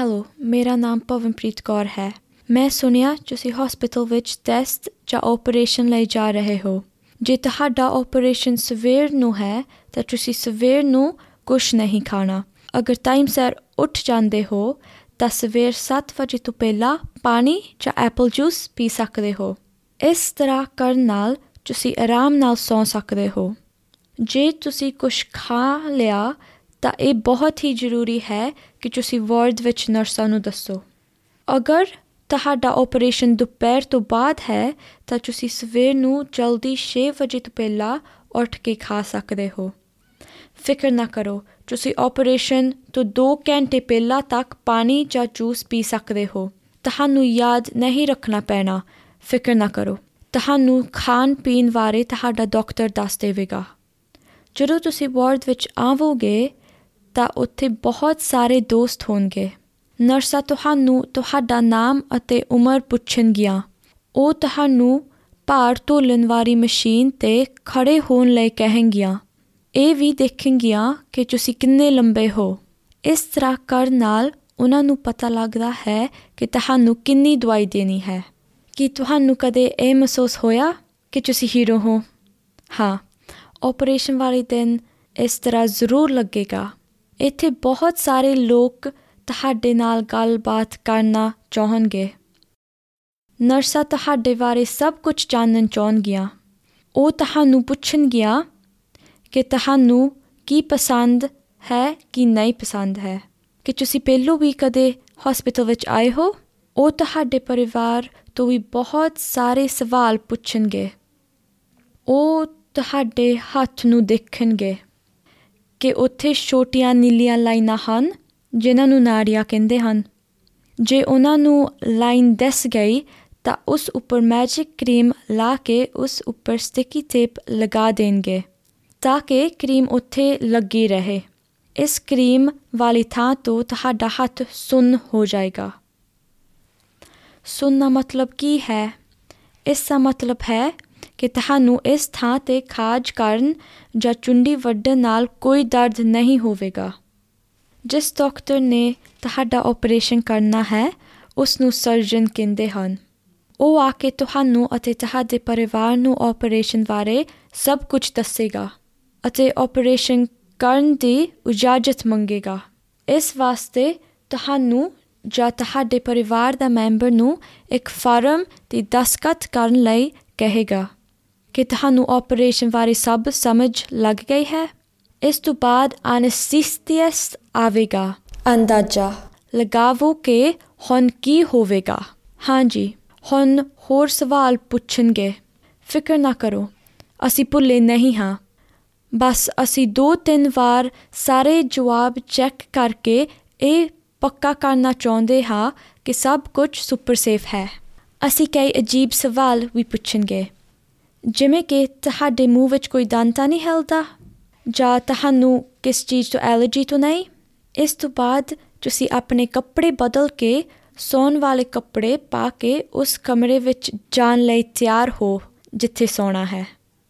Hello ਮੇਰਾ ਨਾਮ ਪਵਨਪ੍ਰੀਤ ਕੌਰ ਹੈ। ਮੈਂ ਸੁਣਿਆ ਤੁਸੀਂ ਹਸਪੀਟਲ ਵਿੱਚ ਟੈਸਟ ਜਾਂ ਆਪਰੇਸ਼ਨ ਲਈ ਜਾ ਰਹੇ ਹੋ। ਜੇ ਤੁਹਾਡਾ ਆਪਰੇਸ਼ਨ ਸਵੇਰ ਨੂੰ ਹੈ, ਤਾਂ ਤੁਸੀਂ ਸਵੇਰ ਨੂੰ ਕੁਝ ਨਹੀਂ ਖਾਣਾ। ਅਗਰ ਟਾਈਮ ਸਿਰ ਉੱਠ ਜਾਂਦੇ ਹੋ, ਤਾਂ ਸਵੇਰ 7 ਵਜੇ ਤੋਂ ਪਹਿਲਾਂ ਪਾਣੀ ਜਾਂ ਐਪਲ ਜੂਸ ਪੀ ਸਕਦੇ ਹੋ। ਇਸ ਤਰ੍ਹਾਂ ਕਰਨ ਨਾਲ ਤੁਸੀਂ ਆਰਾਮ ਨਾਲ ਸੌਂ ਸਕਦੇ ਹੋ। ਜੇ ਤੁਸੀਂ ਕੁਝ ਖਾ ਲਿਆ ਤਾਂ ਇਹ ਬਹੁਤ ਹੀ ਜ਼ਰੂਰੀ ਹੈ ਕਿ ਤੁਸੀਂ ਵਾਰਡ ਵਿੱਚ ਨਰਸਾਂ ਨੂੰ ਦੱਸੋ। ਅਗਰ ਤੁਹਾਡਾ ਆਪਰੇਸ਼ਨ ਦੁਪਹਿਰ ਤੋਂ ਬਾਅਦ ਹੈ, ਤਾਂ ਤੁਸੀਂ ਸਵੇਰ ਨੂੰ ਜਲਦੀ 6 ਵਜੇ ਤੋਂ ਪਹਿਲਾਂ ਉੱਠ ਕੇ ਖਾ ਸਕਦੇ ਹੋ। ਫਿਕਰ ਨਾ ਕਰੋ, ਤੁਸੀਂ ਆਪਰੇਸ਼ਨ ਤੋਂ 2 ਘੰਟੇ ਪਹਿਲਾਂ ਤੱਕ ਪਾਣੀ ਜਾਂ ਜੂਸ ਪੀ ਸਕਦੇ ਹੋ। ਤੁਹਾਨੂੰ ਯਾਦ ਨਹੀਂ ਰੱਖਣਾ ਪੈਣਾ, ਫਿਕਰ ਨਾ ਕਰੋ। ਤੁਹਾਨੂੰ ਖਾਣ ਪੀਣ ਬਾਰੇ ਤੁਹਾਡਾ ਡਾਕਟਰ ਦੱਸ ਦੇਵੇਗਾ। ਜਦੋਂ ਤੁਸੀਂ ਵਾਰਡ ਵਿੱਚ ਆਵੋਗੇ ਤਾਂ ਉੱਥੇ ਬਹੁਤ ਸਾਰੇ ਦੋਸਤ ਹੋਣਗੇ। ਨਰਸਾਂ, ਤੁਹਾਨੂੰ ਤੁਹਾਡਾ ਨਾਮ ਅਤੇ ਉਮਰ ਪੁੱਛਣਗੀਆਂ। ਉਹ ਤੁਹਾਨੂੰ ਭਾਰ ਤੋਲਣ ਵਾਲੀ ਮਸ਼ੀਨ ਤੇ ਖੜੇ ਹੋਣ ਲਈ ਕਹਿਣਗੀਆਂ। ਇਹ ਵੀ ਦੇਖਣਗੀਆਂ ਕਿ ਤੁਸੀਂ ਕਿੰਨੇ ਲੰਬੇ ਹੋ। ਇਸ ਤਰ੍ਹਾਂ ਕਰਨ ਨਾਲ ਉਹਨਾਂ ਨੂੰ ਪਤਾ ਲੱਗਦਾ ਹੈ ਕਿ ਤੁਹਾਨੂੰ ਕਿੰਨੀ ਦਵਾਈ ਦੇਣੀ ਹੈ। ਕੀ ਤੁਹਾਨੂੰ ਕਦੇ ਇਹ ਮਹਿਸੂਸ ਹੋਇਆ ਕਿ ਤੁਸੀਂ ਹੀਰੋ ਹੋ? ਹਾਂ ਆਪਰੇਸ਼ਨ ਵਾਲੇ ਦਿਨ ਇਸ ਤਰ੍ਹਾਂ ਜ਼ਰੂਰ ਲੱਗੇਗਾ। ਇੱਥੇ ਬਹੁਤ ਸਾਰੇ ਲੋਕ ਤੁਹਾਡੇ ਨਾਲ ਗੱਲਬਾਤ ਕਰਨਾ ਚਾਹਣਗੇ। ਨਰਸਾਂ ਤੁਹਾਡੇ ਬਾਰੇ ਸਭ ਕੁਝ ਜਾਣਨ ਚਾਹਣਗੀਆਂ। ਉਹ ਤੁਹਾਨੂੰ ਪੁੱਛਣਗੀਆਂ ਕਿ ਤੁਹਾਨੂੰ ਕੀ ਪਸੰਦ ਹੈ, ਕੀ ਨਹੀਂ ਪਸੰਦ ਹੈ। ਕਿ ਤੁਸੀਂ ਪਹਿਲੋਂ ਵੀ ਕਦੇ ਹਸਪੀਟਲ ਵਿੱਚ ਆਏ ਹੋ? ਉਹ ਤੁਹਾਡੇ ਪਰਿਵਾਰ ਤੋਂ ਵੀ ਬਹੁਤ ਸਾਰੇ ਸਵਾਲ ਪੁੱਛਣਗੇ। ਉਹ ਤੁਹਾਡੇ ਹੱਥ ਨੂੰ ਦੇਖਣਗੇ। ਕਿ ਉੱਥੇ ਛੋਟੀਆਂ ਨੀਲੀਆਂ ਲਾਈਨਾਂ ਹਨ, ਜਿਨ੍ਹਾਂ ਨੂੰ ਨਾੜੀਆਂ ਕਹਿੰਦੇ ਹਨ। ਜੇ ਉਹਨਾਂ ਨੂੰ ਲਾਈਨ ਦਿਸ ਗਈ, ਤਾਂ ਉਸ ਉੱਪਰ ਮੈਜਿਕ ਕਰੀਮ ਲਾ ਕੇ ਉਸ ਉੱਪਰ ਸਟਿਕੀ ਟੇਪ ਲਗਾ ਦੇਣਗੇ, ਤਾਂ ਕਿ ਕਰੀਮ ਉੱਥੇ ਲੱਗੀ ਰਹੇ। ਇਸ ਕਰੀਮ ਵਾਲੀ ਥਾਂ ਤੋਂ ਤੁਹਾਡਾ ਹੱਥ ਸੁੰਨ ਹੋ ਜਾਏਗਾ। ਸੁੰਨ ਦਾ ਮਤਲਬ ਕੀ ਹੈ? ਇਸ ਦਾ ਮਤਲਬ ਹੈ ਕਿ ਤੁਹਾਨੂੰ ਇਸ ਥਾਂ ਤੇ ਖਾਜ ਕਰਨ ਜਾਂ ਚੁੰਡੀ ਵੱਢਣ ਨਾਲ ਕੋਈ ਦਰਦ ਨਹੀਂ ਹੋਵੇਗਾ। ਜਿਸ ਡਾਕਟਰ ਨੇ ਤੁਹਾਡਾ ਆਪਰੇਸ਼ਨ ਕਰਨਾ ਹੈ, ਉਸ ਨੂੰ ਸਰਜਨ ਕਹਿੰਦੇ ਹਨ। ਉਹ ਆ ਕੇ ਤੁਹਾਨੂੰ ਅਤੇ ਤੁਹਾਡੇ ਪਰਿਵਾਰ ਨੂੰ ਆਪਰੇਸ਼ਨ ਬਾਰੇ ਸਭ ਕੁਝ ਦੱਸੇਗਾ ਅਤੇ ਆਪਰੇਸ਼ਨ ਕਰਨ ਦੀ ਇਜਾਜ਼ਤ ਮੰਗੇਗਾ। ਇਸ ਵਾਸਤੇ ਤੁਹਾਨੂੰ ਜਾਂ ਤੁਹਾਡੇ ਪਰਿਵਾਰ ਦਾ ਮੈਂਬਰ ਨੂੰ ਇੱਕ ਫਾਰਮ ਤੇ ਦਸਖਤ ਕਰਨ ਲਈ ਕਹੇਗਾ। ਕਿ ਤੁਹਾਨੂੰ ਆਪਰੇਸ਼ਨ ਬਾਰੇ ਸਭ ਸਮਝ ਲੱਗ ਗਈ ਹੈ। ਇਸ ਤੋਂ ਬਾਅਦ ਐਨਸਥੀਸੀਸਟ ਆਵੇਗਾ। ਅੰਦਾਜ਼ਾ ਲਗਾਵੋ ਕਿ ਹੁਣ ਕੀ ਹੋਵੇਗਾ। ਹਾਂਜੀ, ਹੁਣ ਹੋਰ ਸਵਾਲ ਪੁੱਛਣਗੇ। ਫਿਕਰ ਨਾ ਕਰੋ, ਅਸੀਂ ਭੁੱਲੇ ਨਹੀਂ ਹਾਂ। ਬਸ ਅਸੀਂ ਦੋ ਤਿੰਨ ਵਾਰ ਸਾਰੇ ਜਵਾਬ ਚੈੱਕ ਕਰਕੇ ਇਹ ਪੱਕਾ ਕਰਨਾ ਚਾਹੁੰਦੇ ਹਾਂ ਕਿ ਸਭ ਕੁਝ ਸੁਪਰ ਸੇਫ ਹੈ। ਅਸੀਂ ਕਈ ਅਜੀਬ ਸਵਾਲ ਵੀ ਪੁੱਛਣਗੇ। ਜਿਵੇਂ ਕਿ ਤੁਹਾਡੇ ਮੂੰਹ ਵਿੱਚ ਕੋਈ ਦੰਦ ਤਾਂ ਨਹੀਂ ਹਿਲਦਾ? ਜਾਂ ਤੁਹਾਨੂੰ ਕਿਸ ਚੀਜ਼ ਤੋਂ ਐਲਰਜੀ ਤੋਂ ਨਹੀਂ? ਇਸ ਤੋਂ ਬਾਅਦ ਤੁਸੀਂ ਆਪਣੇ ਕੱਪੜੇ ਬਦਲ ਕੇ, ਸੌਣ ਵਾਲੇ ਕੱਪੜੇ ਪਾ ਕੇ ਉਸ ਕਮਰੇ ਵਿੱਚ ਜਾਣ ਲਈ ਤਿਆਰ ਹੋ, ਜਿੱਥੇ ਸੌਣਾ ਹੈ।